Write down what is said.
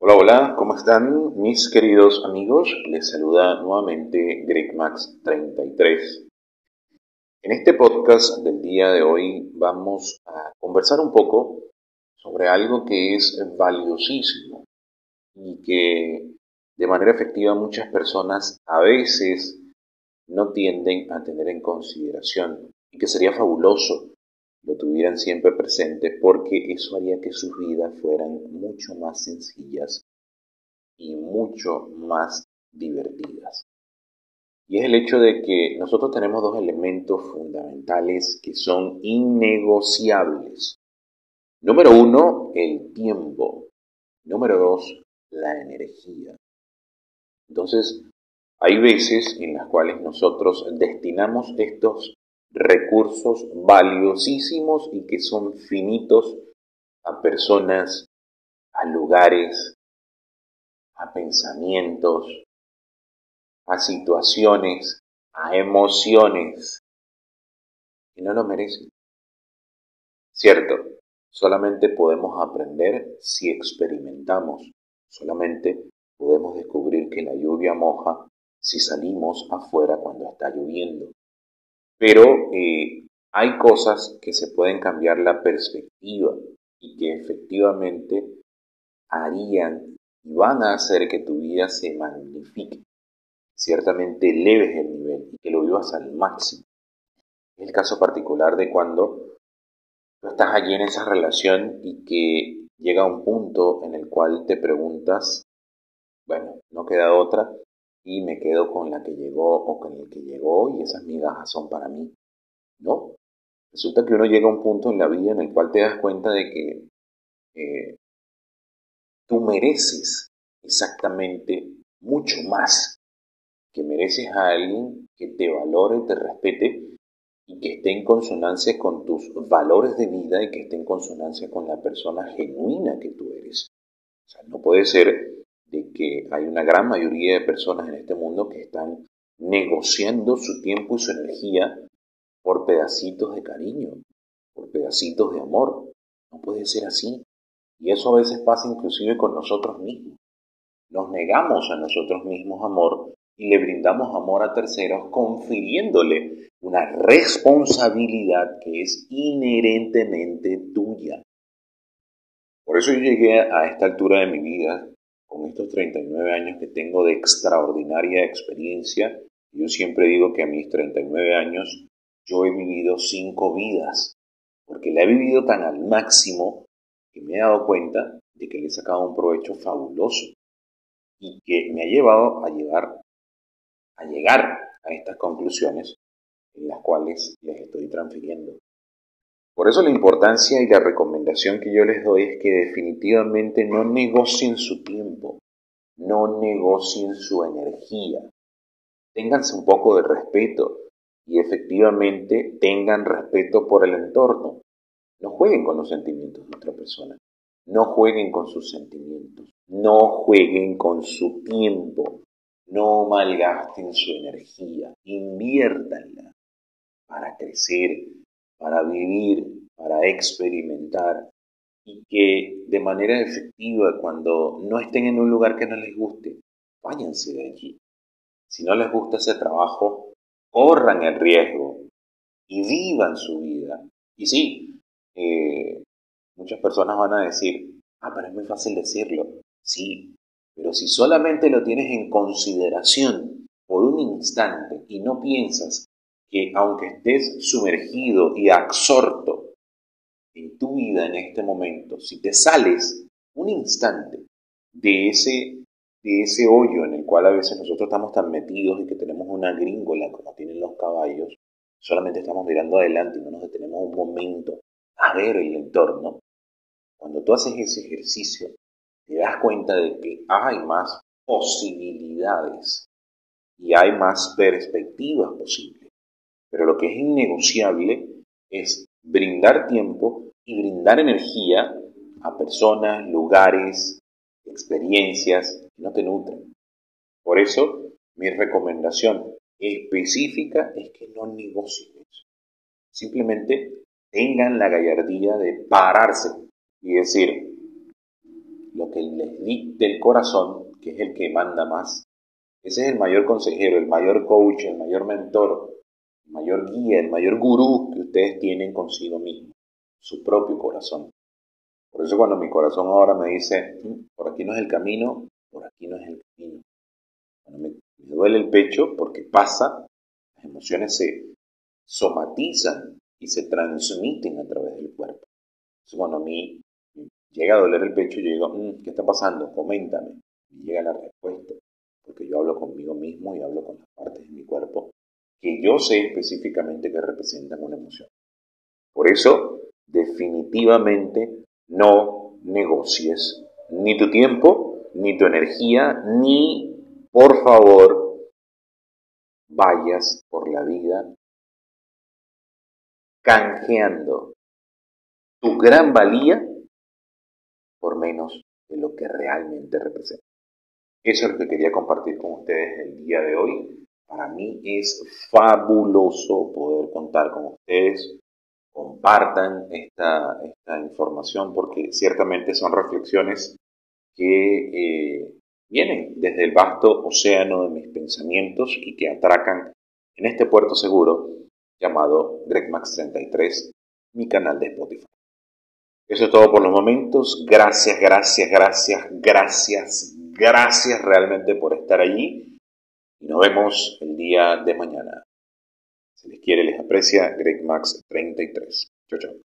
Hola, hola, ¿cómo están mis queridos amigos? Les saluda nuevamente GregMax33. En este podcast del día de hoy vamos a conversar un poco sobre algo que es valiosísimo y que de manera efectiva muchas personas a veces no tienden a tener en consideración y que sería fabuloso lo tuvieran siempre presente porque eso haría que sus vidas fueran mucho más sencillas y mucho más divertidas. Y es el hecho de que nosotros tenemos dos elementos fundamentales que son innegociables. Número uno, el tiempo. Número dos, la energía. Entonces, hay veces en las cuales nosotros destinamos estos recursos valiosísimos y que son finitos a personas, a lugares, a pensamientos, a situaciones, a emociones que no lo merecen. Cierto, solamente podemos aprender si experimentamos, solamente podemos descubrir que la lluvia moja si salimos afuera cuando está lloviendo. Pero eh, hay cosas que se pueden cambiar la perspectiva y que efectivamente harían y van a hacer que tu vida se magnifique. Ciertamente leves el nivel y que lo vivas al máximo. Es el caso particular de cuando tú estás allí en esa relación y que llega un punto en el cual te preguntas, bueno, no queda otra, y me quedo con la que llegó o con el que llegó y esas migajas son para mí. No. Resulta que uno llega a un punto en la vida en el cual te das cuenta de que eh, tú mereces exactamente mucho más, que mereces a alguien que te valore, te respete y que esté en consonancia con tus valores de vida y que esté en consonancia con la persona genuina que tú eres. O sea, no puede ser que hay una gran mayoría de personas en este mundo que están negociando su tiempo y su energía por pedacitos de cariño, por pedacitos de amor. No puede ser así. Y eso a veces pasa inclusive con nosotros mismos. Nos negamos a nosotros mismos amor y le brindamos amor a terceros confiriéndole una responsabilidad que es inherentemente tuya. Por eso yo llegué a esta altura de mi vida con estos 39 años que tengo de extraordinaria experiencia, yo siempre digo que a mis 39 años yo he vivido cinco vidas, porque la he vivido tan al máximo que me he dado cuenta de que le he sacado un provecho fabuloso y que me ha llevado a llevar a llegar a estas conclusiones en las cuales les estoy transfiriendo. Por eso la importancia y la recomendación que yo les doy es que definitivamente no negocien su tiempo, no negocien su energía. Ténganse un poco de respeto y efectivamente tengan respeto por el entorno. No jueguen con los sentimientos de otra persona. No jueguen con sus sentimientos. No jueguen con su tiempo. No malgasten su energía. Inviértanla para crecer, para vivir, para experimentar y que de manera efectiva cuando no estén en un lugar que no les guste, váyanse de allí. Si no les gusta ese trabajo, corran el riesgo y vivan su vida. Y sí, eh, muchas personas van a decir, ah, pero es muy fácil decirlo. Sí, pero si solamente lo tienes en consideración por un instante y no piensas que aunque estés sumergido y absorto en tu vida en este momento, si te sales un instante de ese, de ese hoyo en el cual a veces nosotros estamos tan metidos y que tenemos una gringola como tienen los caballos, solamente estamos mirando adelante y no nos detenemos un momento a ver el entorno, cuando tú haces ese ejercicio, te das cuenta de que hay más posibilidades y hay más perspectivas posibles. Pero lo que es innegociable es brindar tiempo y brindar energía a personas, lugares, experiencias que no te nutren. Por eso, mi recomendación específica es que no negocien eso. Simplemente tengan la gallardía de pararse y decir, lo que les dicte el corazón, que es el que manda más. Ese es el mayor consejero, el mayor coach, el mayor mentor, el mayor guía, el mayor gurú que ustedes tienen consigo mismo, su propio corazón. Por eso cuando mi corazón ahora me dice, mm, por aquí no es el camino, por aquí no es el camino. Cuando me, duele el pecho porque pasa, las emociones se somatizan y se transmiten a través del cuerpo. Entonces cuando a mí llega a doler el pecho, yo digo, mm, ¿qué está pasando? Coméntame. Y llega la respuesta, porque yo hablo conmigo mismo y hablo con las partes de mi cuerpo que yo sé específicamente que representan una emoción. Por eso, definitivamente no negocies ni tu tiempo, ni tu energía, ni, por favor, vayas por la vida canjeando tu gran valía por menos de lo que realmente representa. Eso es lo que quería compartir con ustedes el día de hoy. Es fabuloso poder contar con ustedes. Compartan esta, esta información porque ciertamente son reflexiones que eh, vienen desde el vasto océano de mis pensamientos y que atracan en este puerto seguro llamado GregMax33, mi canal de Spotify. Eso es todo por los momentos. Gracias, gracias, gracias, gracias, gracias realmente por estar allí. Y nos vemos el día de mañana. Si les quiere, les aprecia GregMax33. Chao, chao.